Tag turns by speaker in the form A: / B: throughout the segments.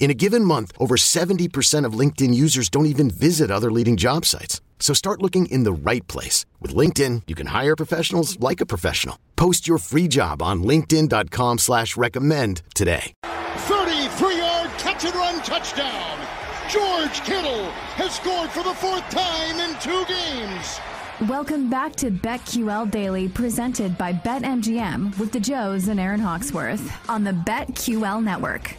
A: In a given month, over 70% of LinkedIn users don't even visit other leading job sites. So start looking in the right place. With LinkedIn, you can hire professionals like a professional. Post your free job on linkedin.com slash recommend today.
B: 33-yard catch-and-run touchdown. George Kittle has scored for the fourth time in two games.
C: Welcome back to BetQL Daily, presented by BetMGM with the Joes and Aaron Hawksworth on the BetQL Network.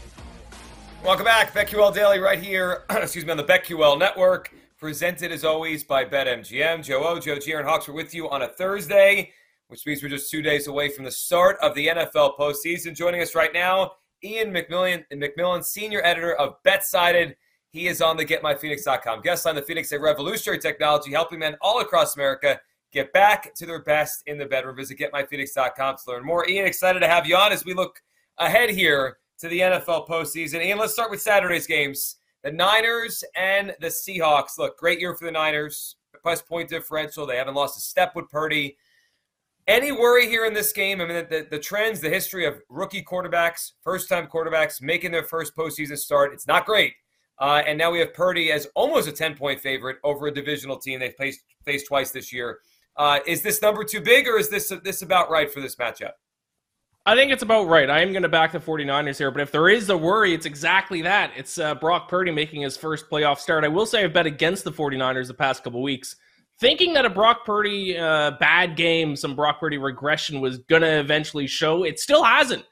D: Welcome back, BetQL Daily, right here. excuse me, on the BetQL Network, presented as always by BetMGM. Joe O, Joe G, Hawks Hawksworth with you on a Thursday, which means we're just two days away from the start of the NFL postseason. Joining us right now, Ian McMillan, McMillan, senior editor of BetSided. He is on the GetMyPhoenix.com guest line. The Phoenix, a revolutionary technology helping men all across America get back to their best in the bedroom. Visit GetMyPhoenix.com to learn more. Ian, excited to have you on as we look ahead here to the NFL postseason. And let's start with Saturday's games. The Niners and the Seahawks. Look, great year for the Niners. Plus point differential. They haven't lost a step with Purdy. Any worry here in this game? I mean, the, the trends, the history of rookie quarterbacks, first time quarterbacks making their first postseason start, it's not great. Uh, and now we have Purdy as almost a 10 point favorite over a divisional team they've faced, faced twice this year. Uh, is this number too big or is this, this about right for this matchup?
E: I think it's about right. I am going to back the 49ers here, but if there is a worry, it's exactly that. It's uh, Brock Purdy making his first playoff start. I will say I've bet against the 49ers the past couple weeks, thinking that a Brock Purdy uh, bad game, some Brock Purdy regression was going to eventually show. It still hasn't.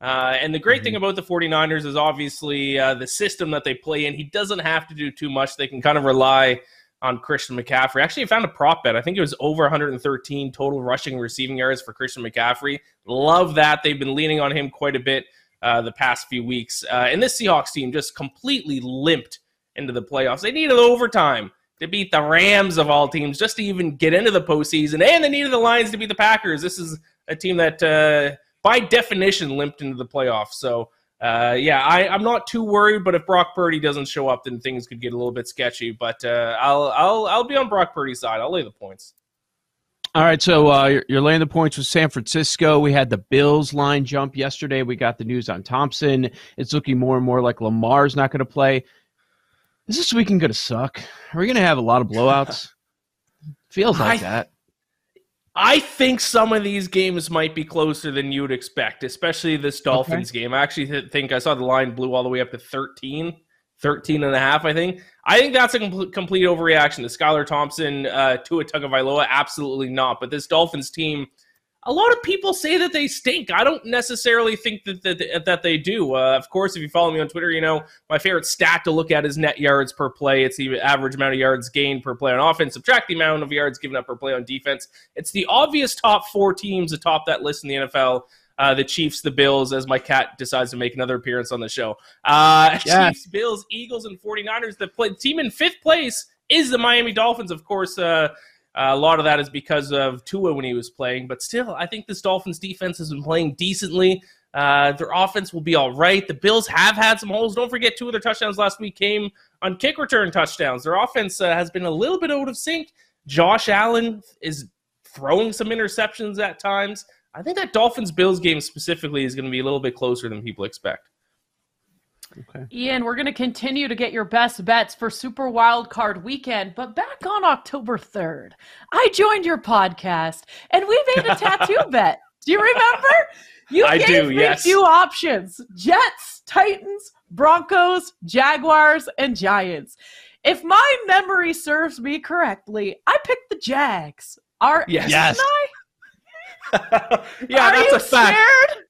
E: Uh, and the great mm-hmm. thing about the 49ers is obviously uh, the system that they play in. He doesn't have to do too much. They can kind of rely on Christian McCaffrey. Actually, I found a prop bet. I think it was over 113 total rushing receiving yards for Christian McCaffrey. Love that. They've been leaning on him quite a bit uh, the past few weeks. Uh, and this Seahawks team just completely limped into the playoffs. They needed overtime to beat the Rams of all teams just to even get into the postseason. And they needed the Lions to beat the Packers. This is a team that, uh, by definition, limped into the playoffs. So, uh, yeah, I, am not too worried, but if Brock Purdy doesn't show up, then things could get a little bit sketchy. But uh, I'll I'll I'll be on Brock Purdy's side. I'll lay the points.
F: All right, so uh, you're, you're, laying the points with San Francisco. We had the Bills line jump yesterday. We got the news on Thompson. It's looking more and more like Lamar's not going to play. Is this weekend going to suck? Are we going to have a lot of blowouts? Feels like I, that.
E: I think some of these games might be closer than you would expect, especially this Dolphins okay. game. I actually think I saw the line blew all the way up to 13, 13 and a half, I think. I think that's a complete, complete overreaction to Skylar Thompson, uh, Tua Tagovailoa. Absolutely not. But this Dolphins team – a lot of people say that they stink. I don't necessarily think that that, that they do. Uh, of course, if you follow me on Twitter, you know my favorite stat to look at is net yards per play. It's the average amount of yards gained per play on offense, subtract the amount of yards given up per play on defense. It's the obvious top four teams atop that list in the NFL. Uh, the Chiefs, the Bills, as my cat decides to make another appearance on the show. Uh, yes. Chiefs, Bills, Eagles, and 49ers. The play, team in fifth place is the Miami Dolphins, of course. Uh, uh, a lot of that is because of Tua when he was playing, but still, I think this Dolphins defense has been playing decently. Uh, their offense will be all right. The Bills have had some holes. Don't forget, two of their touchdowns last week came on kick return touchdowns. Their offense uh, has been a little bit out of sync. Josh Allen is throwing some interceptions at times. I think that Dolphins Bills game specifically is going to be a little bit closer than people expect.
G: Okay. Ian, we're going to continue to get your best bets for Super Wild Card Weekend, but back on October 3rd, I joined your podcast and we made a tattoo bet. Do you remember? You
E: I
G: gave
E: do,
G: me
E: yes.
G: two options Jets, Titans, Broncos, Jaguars, and Giants. If my memory serves me correctly, I picked the Jags. Are
E: yes.
F: yes.
E: yeah,
G: Are
E: that's
G: you
E: a fact.
G: Scared?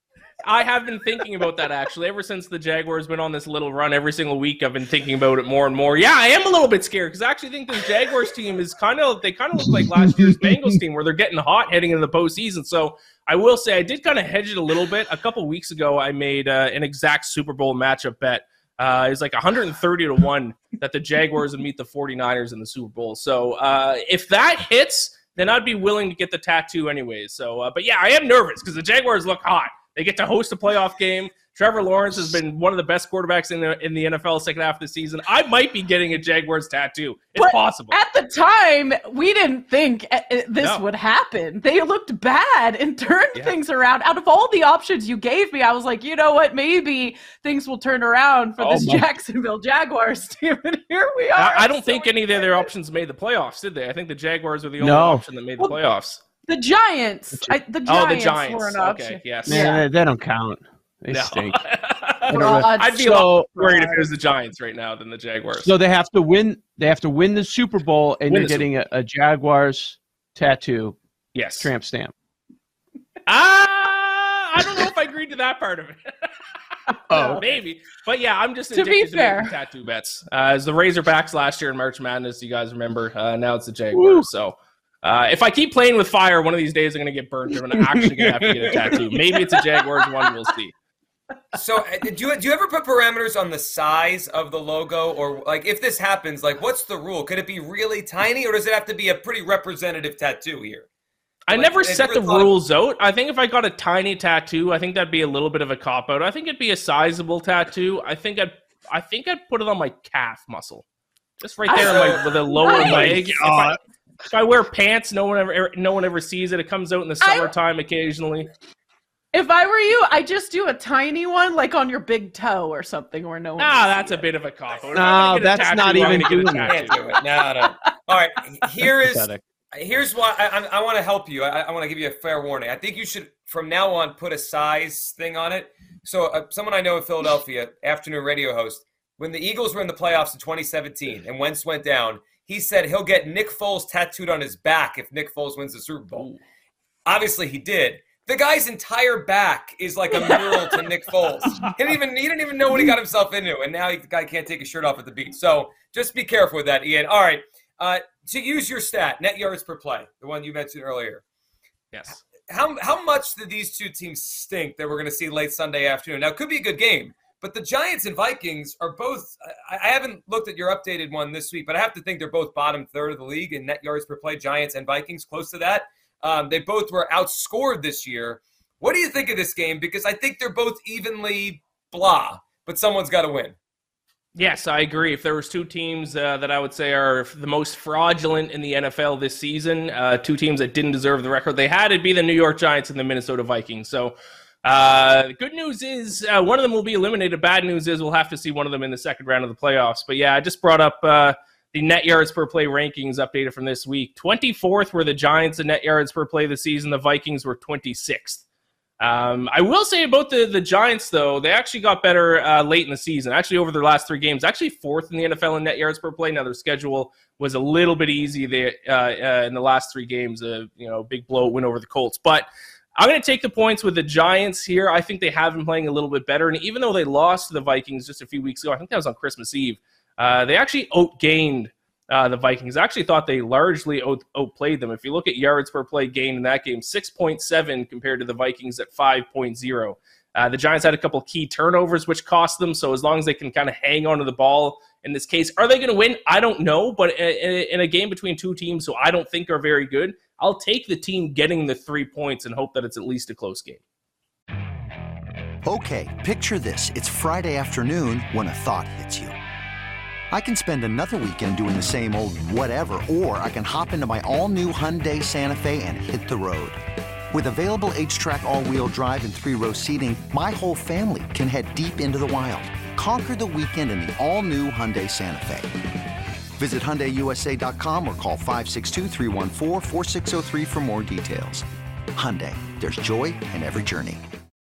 E: I have been thinking about that actually ever since the Jaguars been on this little run. Every single week, I've been thinking about it more and more. Yeah, I am a little bit scared because I actually think this Jaguars team is kind of they kind of look like last year's Bengals team where they're getting hot heading into the postseason. So I will say I did kind of hedge it a little bit. A couple weeks ago, I made uh, an exact Super Bowl matchup bet. Uh, it was like 130 to 1 that the Jaguars would meet the 49ers in the Super Bowl. So uh, if that hits, then I'd be willing to get the tattoo anyways. So, uh, but yeah, I am nervous because the Jaguars look hot. They get to host a playoff game. Trevor Lawrence has been one of the best quarterbacks in the in the NFL second half of the season. I might be getting a Jaguars tattoo. It's
G: but
E: possible.
G: At the time, we didn't think uh, uh, this no. would happen. They looked bad and turned yeah. things around. Out of all the options you gave me, I was like, you know what? Maybe things will turn around for oh, this my. Jacksonville Jaguars team. And here we are.
E: I, I don't so think any of their options made the playoffs, did they? I think the Jaguars were the only no. option that made the playoffs.
G: The Giants. I, the Giants. Oh, the Giants. Were an option.
E: Okay. Yes.
F: Yeah, they don't count. They no. stink.
E: I'd be so, worried if it was the Giants right now than the Jaguars.
F: So they have to win. They have to win the Super Bowl, and win you're getting a, a, Jaguars tattoo.
E: Yes,
F: tramp stamp.
E: Ah, I don't know if I agreed to that part of it. oh, maybe, but yeah, I'm just
G: to be fair.
E: To tattoo bets. Uh, as the Razorbacks last year in March Madness, you guys remember. Uh, now it's the Jaguars. Woo. So. Uh, if I keep playing with fire, one of these days I'm going to get burnt. I'm actually going to have to get a tattoo. Maybe it's a Jaguars one. We'll see
D: so uh, do you do you ever put parameters on the size of the logo or like if this happens like what's the rule could it be really tiny or does it have to be a pretty representative tattoo here
E: I like, never set the rules out. I think if I got a tiny tattoo, I think that'd be a little bit of a cop out. I think it'd be a sizable tattoo. I think I'd I think I'd put it on my calf muscle, just right there, like with a lower nice. leg. If I, if I, wear pants, no one ever no one ever sees it. It comes out in the summertime I, occasionally.
G: If I were you, I just do a tiny one, like on your big toe or something, where no one.
E: Ah, that's a bit of a cop.
F: No, that's not even doing
D: that. Do it. No, no. All right, here is here's why I, I, I want to help you. I, I want to give you a fair warning. I think you should, from now on, put a size thing on it. So, uh, someone I know in Philadelphia, afternoon radio host, when the Eagles were in the playoffs in 2017 and Wentz went down, he said he'll get Nick Foles tattooed on his back if Nick Foles wins the Super Bowl. Ooh. Obviously, he did. The guy's entire back is like a mural to Nick Foles. He didn't even he didn't even know what he got himself into, and now the guy can't take his shirt off at the beat. So just be careful with that, Ian. All right, uh, to use your stat, net yards per play, the one you mentioned earlier.
E: Yes.
D: How how much did these two teams stink that we're going to see late Sunday afternoon? Now, it could be a good game, but the Giants and Vikings are both. I, haven't looked at your updated one this week, but I have to think they're both bottom third of the league in net yards per play. Giants and Vikings, close to that. Um, they both were outscored this year. What do you think of this game? Because I think they're both evenly blah, but someone's got to win.
E: Yes, I agree. If there was two teams uh, that I would say are the most fraudulent in the NFL this season, uh, two teams that didn't deserve the record they had, it'd be the New York Giants and the Minnesota Vikings. So, uh, good news is uh, one of them will be eliminated. Bad news is we'll have to see one of them in the second round of the playoffs. But yeah, I just brought up uh, the net yards per play rankings updated from this week. 24th were the Giants in net yards per play this season. The Vikings were 26th. Um, I will say about the, the Giants, though, they actually got better uh, late in the season. Actually, over their last three games, actually fourth in the NFL in net yards per play. Now their schedule was a little bit easy there uh, uh, in the last three games. A you know big blow win over the Colts, but I'm going to take the points with the Giants here. I think they have been playing a little bit better, and even though they lost to the Vikings just a few weeks ago, I think that was on Christmas Eve. Uh, they actually outgained uh, the Vikings. I actually thought they largely out- outplayed them. If you look at yards per play gain in that game, 6.7 compared to the Vikings at 5.0. Uh, the Giants had a couple key turnovers, which cost them. So as long as they can kind of hang on to the ball in this case, are they going to win? I don't know. But in, a game between two teams who I don't think are very good, I'll take the team getting the three points and hope that it's at least a close game.
H: Okay, picture this. It's Friday afternoon when a thought hits you. I can spend another weekend doing the same old whatever, or I can hop into my all-new Hyundai Santa Fe and hit the road. With available HTRAC all-wheel drive and three-row seating, my whole family can head deep into the wild. Conquer the weekend in the all-new Hyundai Santa Fe. Visit HyundaiUSA.com or call 562 for more details. Hyundai, there's joy in every journey.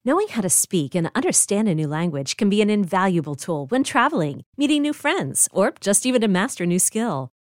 I: Knowing how to speak and understand a new language can be an invaluable tool when traveling, meeting new friends, or just even to master a new skill.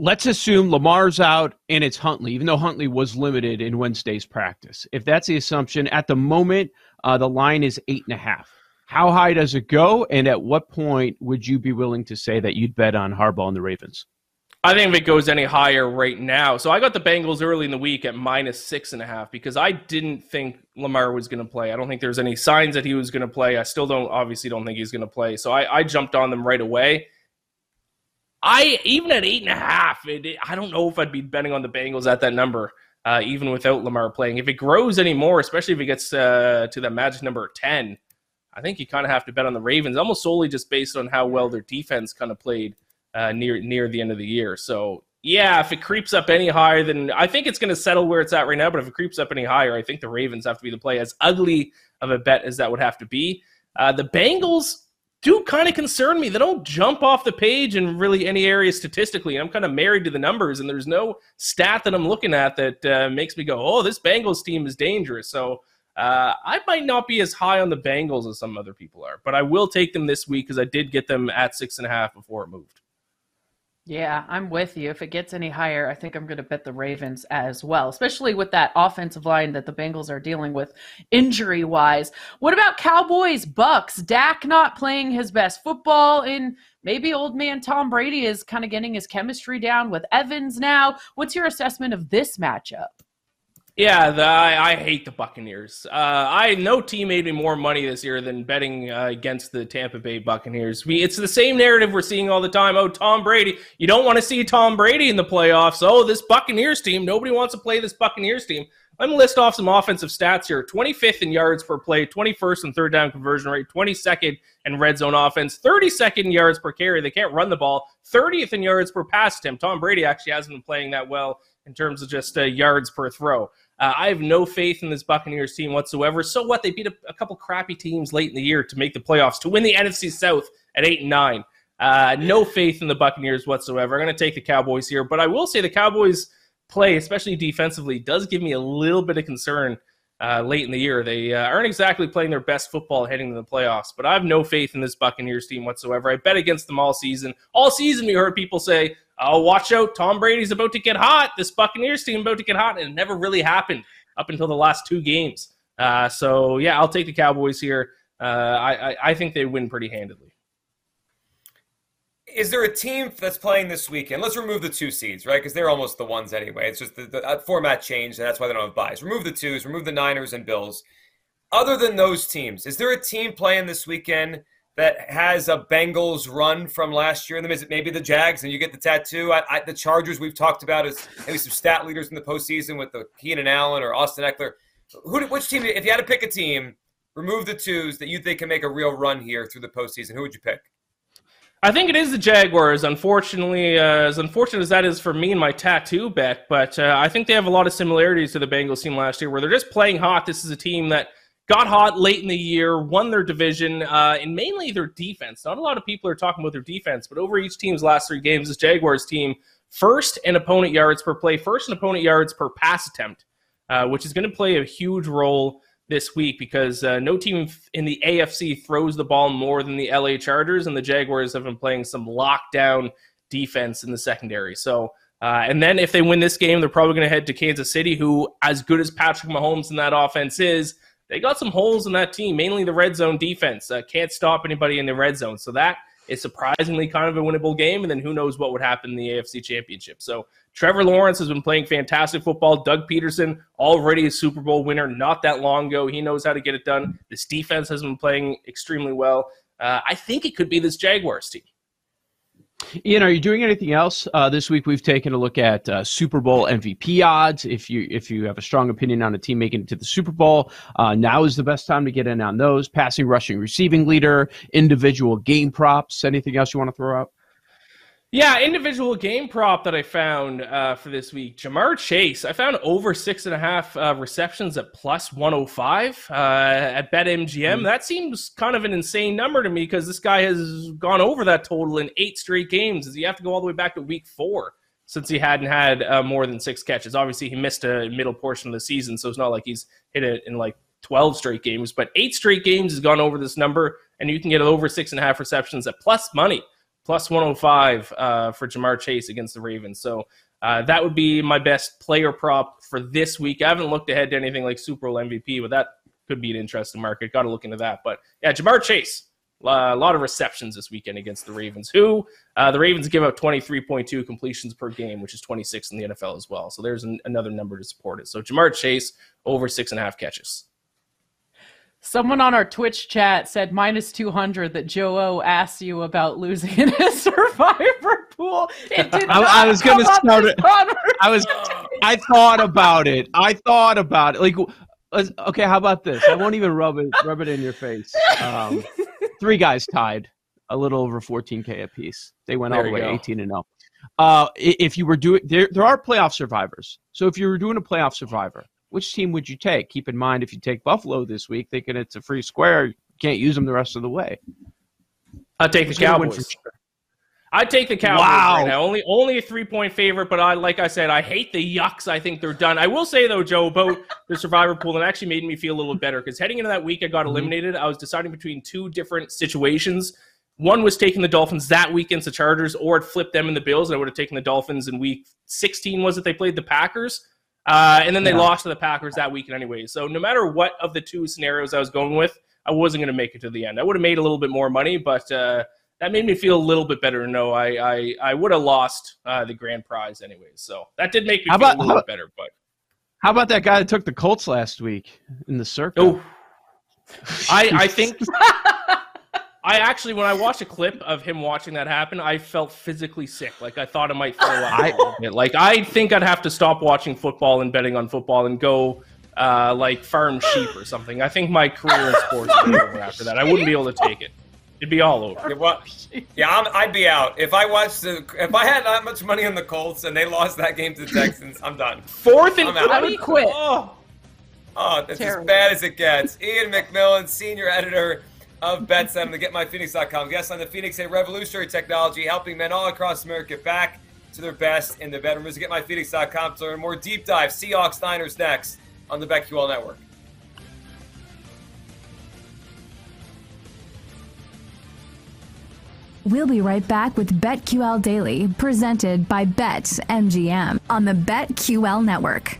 F: Let's assume Lamar's out and it's Huntley, even though Huntley was limited in Wednesday's practice. If that's the assumption, at the moment, uh, the line is eight and a half. How high does it go? And at what point would you be willing to say that you'd bet on Harbaugh and the Ravens?
E: I think if it goes any higher right now. So I got the Bengals early in the week at minus six and a half because I didn't think Lamar was going to play. I don't think there's any signs that he was going to play. I still don't, obviously, don't think he's going to play. So I, I jumped on them right away. I even at eight and a half, it, I don't know if I'd be betting on the Bengals at that number, uh, even without Lamar playing. If it grows anymore, especially if it gets uh, to that magic number ten, I think you kind of have to bet on the Ravens, almost solely just based on how well their defense kind of played uh, near near the end of the year. So yeah, if it creeps up any higher then I think it's going to settle where it's at right now. But if it creeps up any higher, I think the Ravens have to be the play. As ugly of a bet as that would have to be, uh, the Bengals do kind of concern me. They don't jump off the page in really any area statistically. I'm kind of married to the numbers, and there's no stat that I'm looking at that uh, makes me go, "Oh, this Bengals team is dangerous." So uh, I might not be as high on the Bengals as some other people are, but I will take them this week because I did get them at six and a half before it moved.
G: Yeah, I'm with you. If it gets any higher, I think I'm going to bet the Ravens as well, especially with that offensive line that the Bengals are dealing with injury wise. What about Cowboys, Bucks? Dak not playing his best football, and maybe old man Tom Brady is kind of getting his chemistry down with Evans now. What's your assessment of this matchup?
E: Yeah, the, I, I, hate the Buccaneers. Uh, I no team made me more money this year than betting uh, against the Tampa Bay Buccaneers. We, it's the same narrative we're seeing all the time. Oh, Tom Brady. You don't want to see Tom Brady in the playoffs. Oh, this Buccaneers team. Nobody wants to play this Buccaneers team. Let me list off some offensive stats here 25th in yards per play, 21st in third down conversion rate, 22nd in red zone offense, 32nd in yards per carry. They can't run the ball, 30th in yards per pass attempt. Tom Brady actually hasn't been playing that well in terms of just uh, yards per throw. Uh, I have no faith in this Buccaneers team whatsoever. So what? They beat a, a, couple crappy teams late in the year to make the playoffs to win the NFC South at eight and nine. Uh, no faith in the Buccaneers whatsoever. I'm going to take the Cowboys here, but I will say the Cowboys play, especially defensively, does give me a little bit of concern uh, late in the year. They uh, aren't exactly playing their best football heading to the playoffs, but I have no faith in this Buccaneers team whatsoever. I bet against them all season. All season, we heard people say, oh, watch out, Tom Brady's about to get hot. This Buccaneers team about to get hot, and it never really happened up until the last two games. Uh, so yeah, I'll take the Cowboys here. Uh, I, I, I think they win pretty handedly.
D: Is there a team that's playing this weekend? Let's remove the two seeds, right? Because they're almost the ones anyway. It's just the, the uh, format changed, and that's why they don't have buys. Remove the twos, remove the Niners and Bills. Other than those teams, is there a team playing this weekend that has a Bengals run from last year? in then is it maybe the Jags and you get the tattoo? I, I, the Chargers we've talked about as maybe some stat leaders in the postseason with the Keenan Allen or Austin Ekeler. Who, which team? If you had to pick a team, remove the twos that you think can make a real run here through the postseason. Who would you pick?
E: I think it is the Jaguars. Unfortunately, uh, as unfortunate as that is for me and my tattoo bet, but uh, I think they have a lot of similarities to the Bengals team last year, where they're just playing hot. This is a team that got hot late in the year, won their division, uh, and mainly their defense. Not a lot of people are talking about their defense, but over each team's last three games, this Jaguars team first in opponent yards per play, first in opponent yards per pass attempt, uh, which is going to play a huge role this week because uh, no team in the AFC throws the ball more than the LA Chargers, and the Jaguars have been playing some lockdown defense in the secondary. So. Uh, and then if they win this game, they're probably going to head to Kansas City, who, as good as Patrick Mahomes in that offense is, they got some holes in that team, mainly the red zone defense. Uh, can't stop anybody in the red zone. So that is surprisingly kind of a winnable game. And then who knows what would happen in the AFC Championship. So Trevor Lawrence has been playing fantastic football. Doug Pederson, already a Super Bowl winner not that long ago. He knows how to get it done. This defense has been playing extremely well. Uh, I think it could be this Jaguars team.
F: Ian, are you doing anything else uh, this week? We've taken a look at uh, Super Bowl MVP odds. If you if you have a strong opinion on a team making it to the Super Bowl, uh, now is the best time to get in on those. Passing, rushing, receiving leader, individual game props. Anything else you want to throw out?
E: Yeah, individual game prop that I found uh, for this week. Ja'Marr Chase. I found over six and a half uh, receptions at plus 105 uh, at BetMGM. Mm-hmm. That seems kind of an insane number to me because this guy has gone over that total in eight straight games. Does he have to go all the way back to week four since he hadn't had uh, more than six catches. Obviously, he missed a middle portion of the season, so it's not like he's hit it in like 12 straight games, but eight straight games has gone over this number, and you can get over six and a half receptions at plus money plus 105 uh, for Ja'Marr Chase against the Ravens. So uh, that would be my best player prop for this week. I haven't looked ahead to anything like Super Bowl MVP, but that could be an interesting market. Got to look into that. But yeah, Ja'Marr Chase. A lot of receptions this weekend against the Ravens, who uh, the Ravens give up 23.2 completions per game, which is 26 in the NFL as well. So there's an, another number to support it. So Ja'Marr Chase over six and a half catches.
G: Someone on our Twitch chat said minus 200 that Joe O asked you about losing in a survivor pool. It did I, I was going to start it.
F: I was, I thought about it. I thought about it. Like, okay, how about this? I won't even rub it, rub it in your face. Um, three guys tied, a little over 14K apiece. They went there all the way go. 18 and 0. Uh, if you were doing, there, there are playoff survivors. So if you were doing a playoff survivor, which team would you take? Keep in mind, if you take Buffalo this week, thinking it's a free square, you can't use them the rest of the way.
E: I'd take the Cowboys. I'd take the Cowboys wow. right now. Only only a three point favorite, but I like I said, I hate the yucks. I think they're done. I will say though, Joe, about the survivor pool, and actually made me feel a little better because heading into that week, I got mm-hmm. eliminated. I was deciding between two different situations. One was taking the Dolphins that week against the Chargers, or it flipped them in the Bills, and I would have taken the Dolphins in week 16. Was it they played the Packers? Uh, and then they yeah. lost to the Packers that weekend anyway. So no matter what of the two scenarios I was going with, I wasn't going to make it to the end. I would have made a little bit more money, but uh, that made me feel a little bit better to know I I, I would have lost uh, the grand prize anyways. So that did make me how feel about, a little how, bit better. But
F: how about that guy that took the Colts last week in the Circa?
E: Oh, I I think I actually, when I watched a clip of him watching that happen, I felt physically sick. Like I thought I might throw up. I, like I think I'd have to stop watching football and betting on football and go uh, like farm sheep or something. I think my career in sports would be over after that. I wouldn't be able to take it. It'd be all over.
D: Yeah, well, yeah i would be out if I watched the. If I had that much money on the Colts and they lost that game to the Texans, I'm done.
E: Fourth and
G: I'm out. I would quit.
D: Oh, oh that's Terrible. as bad as it gets. Ian McMillan, senior editor of BetSem, the GetMyPhoenix.com. Guest on the Phoenix, a revolutionary technology helping men all across America back to their best in the bedroom. Visit GetMyPhoenix.com to learn more deep dive. Seahawks Niners next on the BetQL Network.
C: We'll be right back with BetQL Daily, presented by BetMGM on the BetQL Network.